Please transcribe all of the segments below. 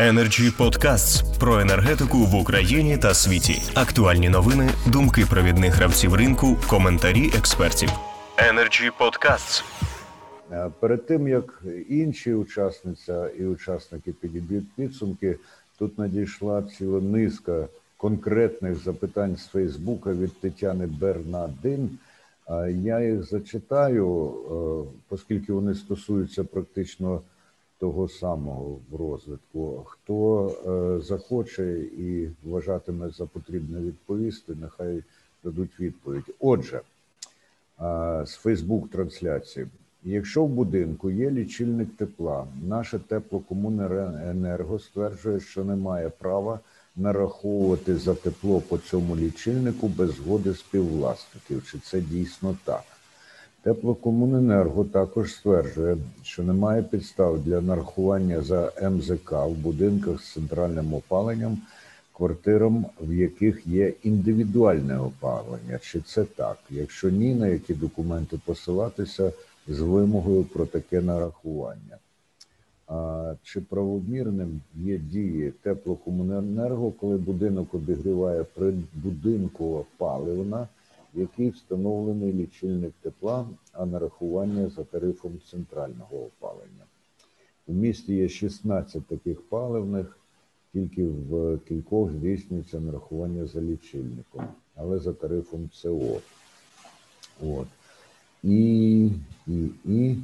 Energy Podcasts про енергетику в Україні та світі. Актуальні новини, думки провідних гравців ринку, коментарі експертів. Energy Podcasts. Е, Перед тим як інші учасниця і учасники підіб'ють підсумки, тут надійшла ціла низка конкретних запитань з Фейсбука від Тетяни Бернадин. Е, Я їх зачитаю, е, оскільки вони стосуються практично того самого в розвитку. Хто е, захоче і вважатиме за потрібне відповісти, нехай дадуть відповідь. Отже, а, з Фейсбук трансляції. Якщо в будинку є лічильник тепла, наше теплокомуненерго стверджує, що немає права нараховувати за тепло по цьому лічильнику без згоди співвласників. Чи це дійсно так? Теплокомуненерго також стверджує, що немає підстав для нарахування за МЗК в будинках з центральним опаленням квартирам, в яких є індивідуальне опалення. Чи це так? Якщо ні, на які документи посилатися з вимогою про таке нарахування? А чи правомірним є дії теплокомуненерго, коли будинок обігріває прибудинкова паливна, в якій встановлений лічильник тепла, а нарахування за тарифом центрального опалення? У місті є 16 таких паливних, тільки в кількох здійснюється нарахування за лічильником, але за тарифом ЦО. От. І, і, і,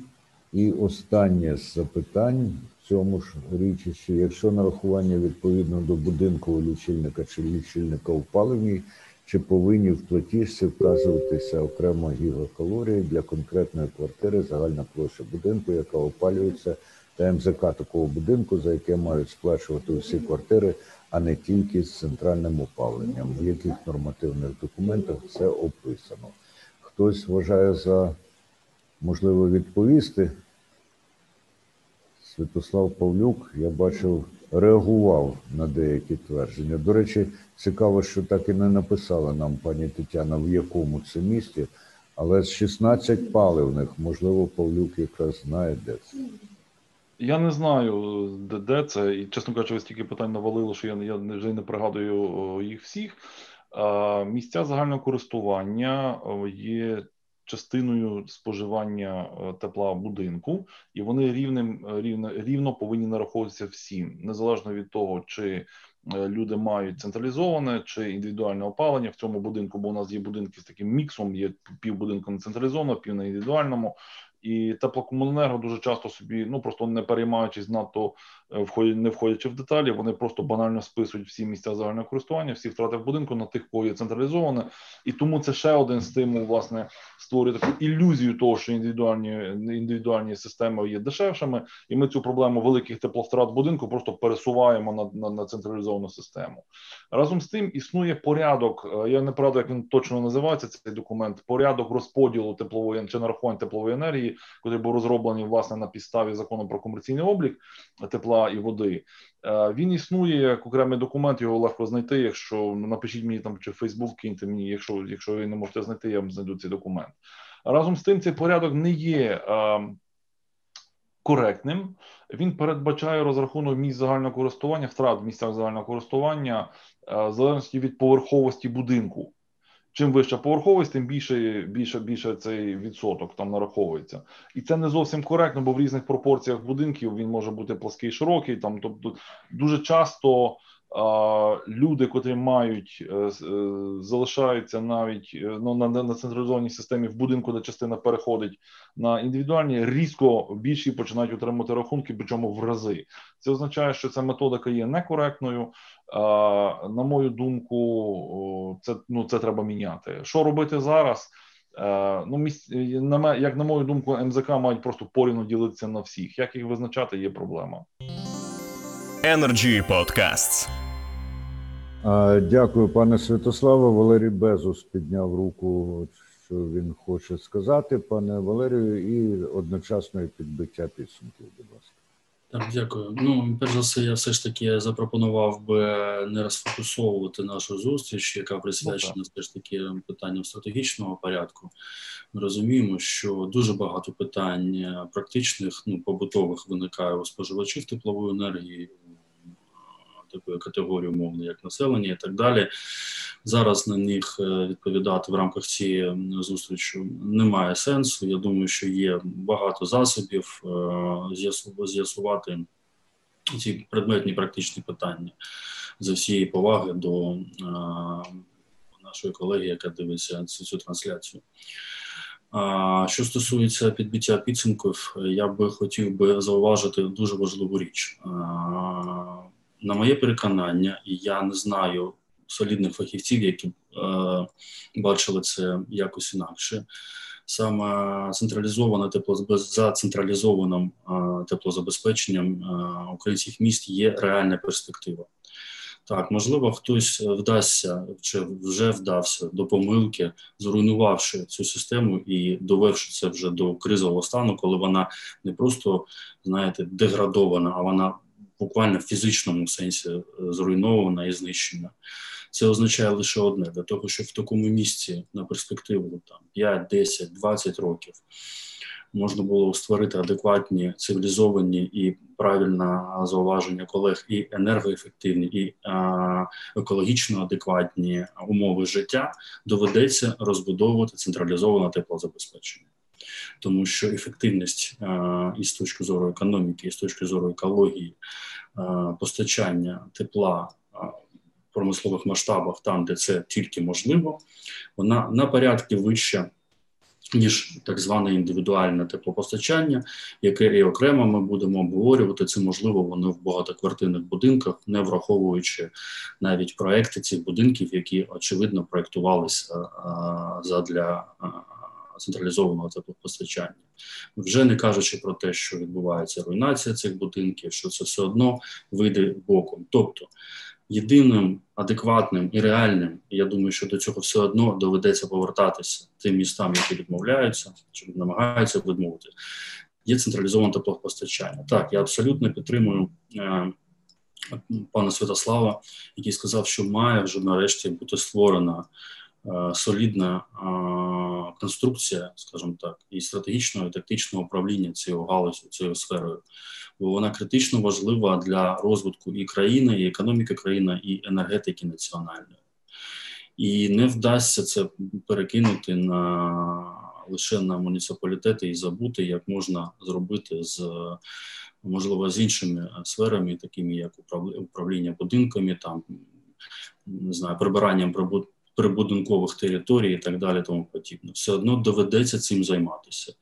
і останнє з запитань в цьому ж річищі, якщо нарахування відповідно до будинкового лічильника чи лічильника в паливній, чи повинні в платіжці вказуватися окремо гігакалорії для конкретної квартири, загальна площа будинку, яка опалюється, та МЗК такого будинку, за яке мають сплачувати усі квартири, а не тільки з центральним опаленням, в яких нормативних документах це описано. Хтось вважає за можливо відповісти. Святослав Павлюк, я бачив, реагував на деякі твердження. До речі, цікаво, що так і не написала нам пані Тетяна, в якому це місті, але з 16 паливних, можливо, Павлюк якраз знає, де це. Я не знаю, де, де це, і чесно кажучи, ви стільки питань навалили, що я, я вже не пригадую їх всіх. Місця загального користування є частиною споживання е, тепла будинку, і вони рівним рівно, рівно повинні нараховуватися всім, незалежно від того, чи е, люди мають централізоване чи індивідуальне опалення в цьому будинку, бо у нас є будинки з таким міксом, є пів будинку не централізовано, пів на індивідуальному. І теплокомуненерго дуже часто собі, ну просто не переймаючись надто входять, не входячи в деталі, вони просто банально списують всі місця загального користування, всі втрати в будинку на тих, кого є централізоване, і тому це ще один стимул, власне, створює таку ілюзію того, що індивідуальні індивідуальні системи є дешевшими, і ми цю проблему великих тепловтрат будинку просто пересуваємо на, на, на централізовану систему. Разом з тим існує порядок. Я не правда, як він точно називається цей документ. Порядок розподілу теплової чи нарахувань теплової енергії, який був розроблений власне на підставі закону про комерційний облік тепла і води. Він існує як окремий документ, його легко знайти. Якщо ну, напишіть мені там чи в Фейсбук, киньте мені, якщо якщо ви не можете знайти, я вам знайду цей документ. Разом з тим, цей порядок не є коректним. Він передбачає розрахунок місць загального користування, втрат в місцях загального користування в залежності від поверховості будинку. Чим вища поверховість, тим більше більше, більше цей відсоток там нараховується, і це не зовсім коректно, бо в різних пропорціях будинків він може бути плаский, широкий. Там тобто дуже часто люди, котрі мають е, залишаються навіть е, ну, на, на централізованій системі в будинку, де частина переходить на індивідуальні, різко більші починають отримати рахунки, причому в рази. Це означає, що ця методика є некоректною. На мою думку, це ну це треба міняти. Що робити зараз? Ну, місць, як на мою думку, МЗК мають просто порівну ділитися на всіх. Як їх визначати, є проблема. Energy Podcasts. Дякую, пане Святославе. Валерій Безус підняв руку, що він хоче сказати, пане Валерію, і одночасно підбиття підсумків, будь ласка. Так, дякую. Ну, перш за все, я все ж таки запропонував би не розфокусовувати нашу зустріч, яка присвячена все ж таки питанням стратегічного порядку. Ми розуміємо, що дуже багато питань практичних, ну побутових виникає у споживачів теплової енергії, такої категорії умовно, як населення і так далі. Зараз на них відповідати в рамках цієї зустрічі немає сенсу. Я думаю, що є багато засобів з'ясувати ці предметні практичні питання за всієї поваги до нашої колеги, яка дивиться цю, трансляцію. А, Що стосується підбиття підсумків, я би хотів би зауважити дуже важливу річ. На моє переконання, і я не знаю солідних фахівців, які е, бачили це якось інакше. Саме централізоване тепло за централізованим е, теплозабезпеченням е, українських міст є реальна перспектива. Так, можливо, хтось вдасться чи вже вдався до помилки, зруйнувавши цю систему і довевши це вже до кризового стану, коли вона не просто знаєте деградована, а вона буквально в фізичному сенсі е, зруйнована і знищена. Це означає лише одне для того, щоб в такому місці на перспективу там 5, 10, 20 років можна було створити адекватні цивілізовані і правильне зауваження колег, і енергоефективні, і а, екологічно адекватні умови життя, доведеться розбудовувати централізоване теплозабезпечення. Тому що ефективність і з точки зору економіки, і з точки зору екології, постачання тепла в промислових масштабах, там де це тільки можливо, вона на порядки вища ніж так зване індивідуальне теплопостачання, яке і окремо ми будемо обговорювати. Це можливо воно в багатоквартирних будинках, не враховуючи навіть проекти цих будинків, які очевидно проектувалися задля централізованого теплопостачання, вже не кажучи про те, що відбувається руйнація цих будинків, що це все одно вийде боком. Тобто єдиним адекватним і реальним, я думаю, що до цього все одно доведеться повертатися тим містам, які відмовляються чи намагаються відмовити. Є централізоване теплопостачання. Так, я абсолютно підтримую е, пана Святослава, який сказав, що має вже нарешті бути створена солідна е, конструкція, скажімо так, і стратегічного і тактичного управління цією галузю, цією сферою бо вона критично важлива для розвитку і країни, і економіки країни, і енергетики національної. І не вдасться це перекинути на лише на муніципалітети і забути, як можна зробити з можливо з іншими сферами, такими як управління будинками, там не знаю, прибиранням прибудинкових територій і так далі, тому подібне. Все одно доведеться цим займатися.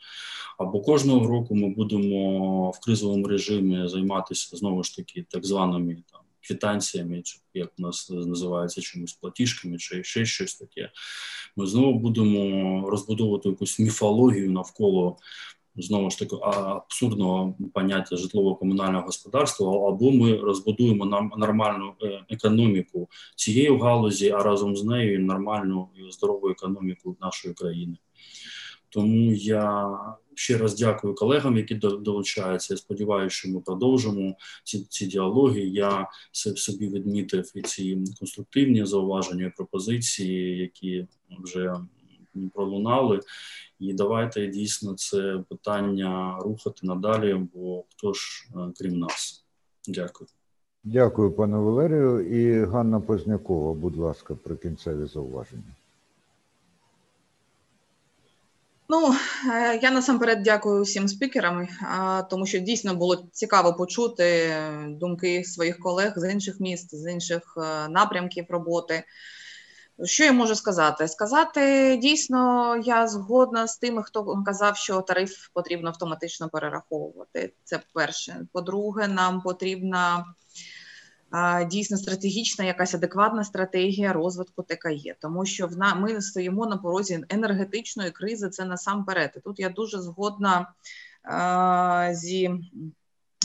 Або кожного року ми будемо в кризовому режимі займатися знову ж таки так званими там квітанціями, як у нас називається чомусь платіжками, чи ще щось таке. Ми знову будемо розбудовувати якусь міфологію навколо. Знову ж таки абсурдного поняття житлово-комунального господарства, або ми розбудуємо нам нормальну е, економіку цієї галузі, а разом з нею нормальну і здорову економіку нашої країни. Тому я ще раз дякую колегам, які долучаються. Я сподіваюся, що ми продовжимо ці ці діалоги. Я собі відмітив і ці конструктивні зауваження, і пропозиції, які вже пролунали. І давайте дійсно це питання рухати надалі. Бо хто ж е, крім нас? Дякую. Дякую, пане Валерію. І Ганна Познякова, будь ласка, про кінцеві зауваження. Ну е, я насамперед дякую всім спікерам, тому що дійсно було цікаво почути думки своїх колег з інших міст, з інших е, напрямків роботи. Що я можу сказати? Сказати дійсно, я згодна з тими, хто казав, що тариф потрібно автоматично перераховувати. Це перше. По-друге, нам потрібна дійсно стратегічна, якась адекватна стратегія розвитку ТКЄ, тому що в на ми стоїмо на порозі енергетичної кризи. Це насамперед. Тут я дуже згодна зі.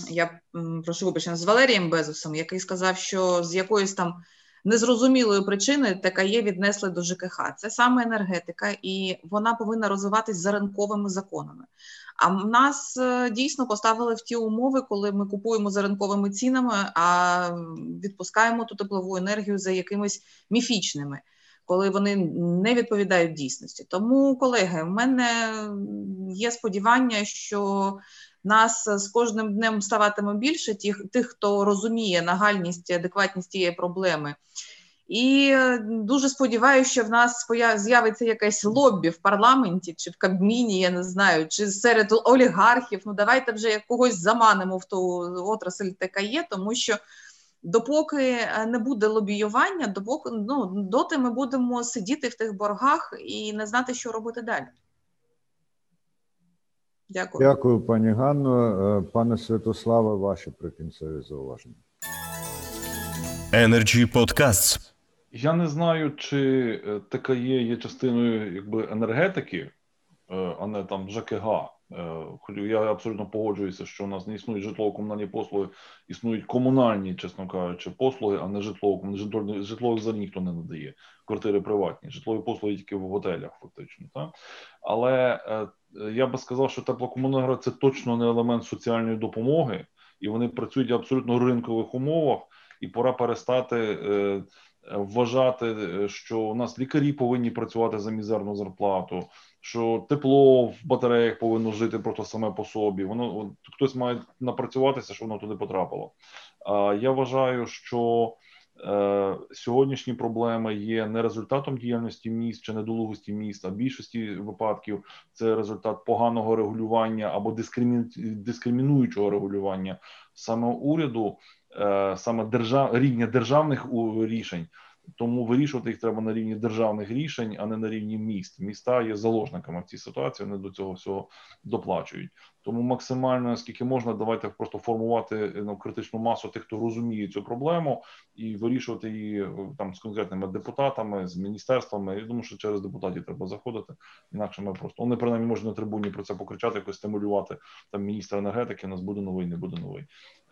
Я прошу вибачення з Валерієм Безусом, який сказав, що з якоїсь там незрозумілої причини ТКЄ віднесли до ЖКХ. Це саме енергетика, і вона повинна розвиватись за ринковими законами. А в нас е, дійсно поставили в ті умови, коли ми купуємо за ринковими цінами, а відпускаємо ту теплову енергію за якимись міфічними, коли вони не відповідають дійсності. Тому, колеги, в мене є сподівання, що нас з кожним днем ставатиме більше тих, тих, хто розуміє нагальність, адекватність цієї проблеми. І дуже сподіваюся, що в нас з'явиться якесь лобі в парламенті чи в Кабміні, я не знаю, чи серед олігархів. Ну давайте вже когось заманимо в ту отрасль ТКЄ, тому що допоки не буде лобіювання, допоки ну доти ми будемо сидіти в тих боргах і не знати, що робити далі. Дякую, Дякую, пані Ганно. Пане Святославе, ваші прикінцеві зауваження. Energy Podcasts. Я не знаю, чи така є є частиною якби енергетики, е, а не там ЖКГ. Е, я абсолютно погоджуюся, що у нас не існують житлово-комунальні послуги, існують комунальні, чесно кажучи, послуги, а не житлово житло, житло взагалі ніхто не надає. Квартири приватні, житлові послуги тільки в готелях, фактично. Так? Але я би сказав, що теплокомуненерго – це точно не елемент соціальної допомоги, і вони працюють абсолютно в ринкових умовах, і пора перестати вважати, е, що у нас лікарі повинні працювати за мізерну зарплату, що тепло в батареях повинно жити просто саме по собі. Воно хтось має напрацюватися, щоб воно туди потрапило. А я вважаю, що е, сьогоднішні проблеми є не результатом діяльності міст чи недолугості міст, а в більшості випадків це результат поганого регулювання або дискримі... дискримінуючого регулювання саме уряду. Е, саме держав рівня державних рішень. Тому вирішувати їх треба на рівні державних рішень, а не на рівні міст. Міста є заложниками в цій ситуації. Вони до цього всього доплачують. Тому максимально скільки можна, давайте просто формувати ну, критичну масу тих, хто розуміє цю проблему, і вирішувати її е, там з конкретними депутатами, з міністерствами. Я думаю, що через депутатів треба заходити. Інакше ми просто вони принаймні можуть на трибуні про це покричати, якось стимулювати там міністра енергетики. У нас буде новий, не буде новий.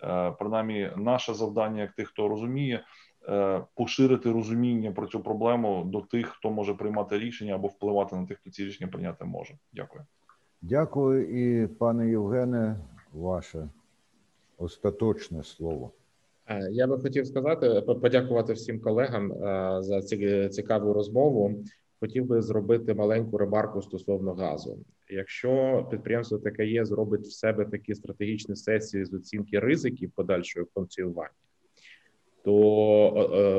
Е, принаймні, наше завдання, як тих, хто розуміє. Е, поширити розуміння про цю проблему до тих, хто може приймати рішення або впливати на тих, хто ці рішення прийняти може. Дякую. Дякую, і пане Євгене, ваше остаточне слово. Е, я би хотів сказати, подякувати всім колегам за цікаву розмову. Хотів би зробити маленьку ремарку стосовно газу. Якщо підприємство ТКЄ зробить в себе такі стратегічні сесії з оцінки ризиків подальшого функціонування, то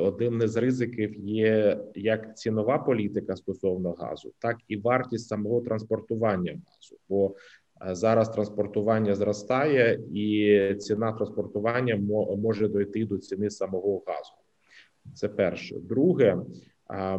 одним із ризиків є як цінова політика стосовно газу, так і вартість самого транспортування газу. Бо зараз транспортування зростає, і ціна транспортування може дойти до ціни самого газу. Це перше. Друге,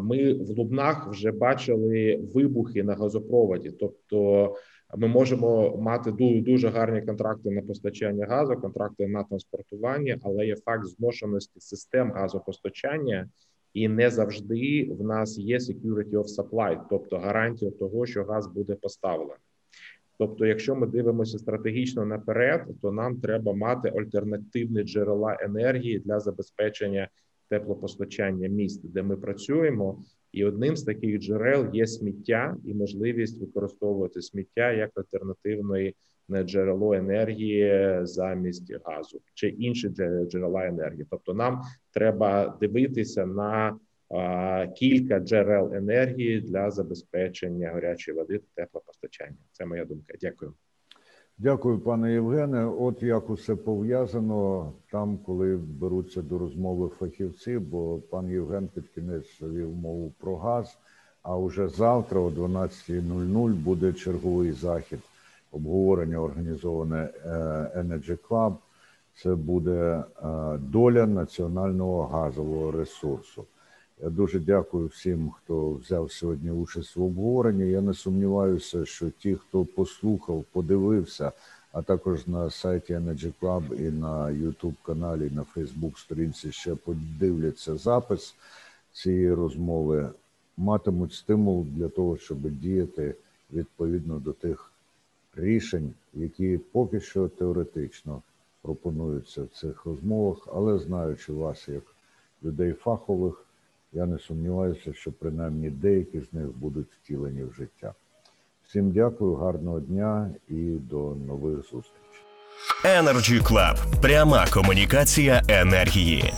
ми в Лубнах вже бачили вибухи на газопроводі, тобто ми можемо мати дуже гарні контракти на постачання газу, контракти на транспортування, але є факт зношеності систем газопостачання, і не завжди в нас є security of supply, тобто гарантія того, що газ буде поставлений. Тобто, якщо ми дивимося стратегічно наперед, то нам треба мати альтернативні джерела енергії для забезпечення теплопостачання міст, де ми працюємо, і одним з таких джерел є сміття і можливість використовувати сміття як альтернативної джерело енергії замість газу чи інші джерела енергії. Тобто, нам треба дивитися на кілька джерел енергії для забезпечення гарячої води та теплопостачання. Це моя думка. Дякую. Дякую, пане Євгене. От як усе пов'язано там, коли беруться до розмови фахівці, бо пан Євген під кінець вів мову про газ. А вже завтра, о 12.00, буде черговий захід обговорення організоване е, Energy Club. Це буде е, доля національного газового ресурсу. Я дуже дякую всім, хто взяв сьогодні участь в обговоренні. Я не сумніваюся, що ті, хто послухав, подивився, а також на сайті Energy Club і на YouTube каналі, на Facebook сторінці ще подивляться запис цієї розмови, матимуть стимул для того, щоб діяти відповідно до тих рішень, які поки що теоретично пропонуються в цих розмовах, але знаючи вас як людей фахових. Я не сумніваюся, що принаймні деякі з них будуть втілені в життя. Всім дякую, гарного дня і до нових зустрічей. Energy Club. пряма комунікація енергії.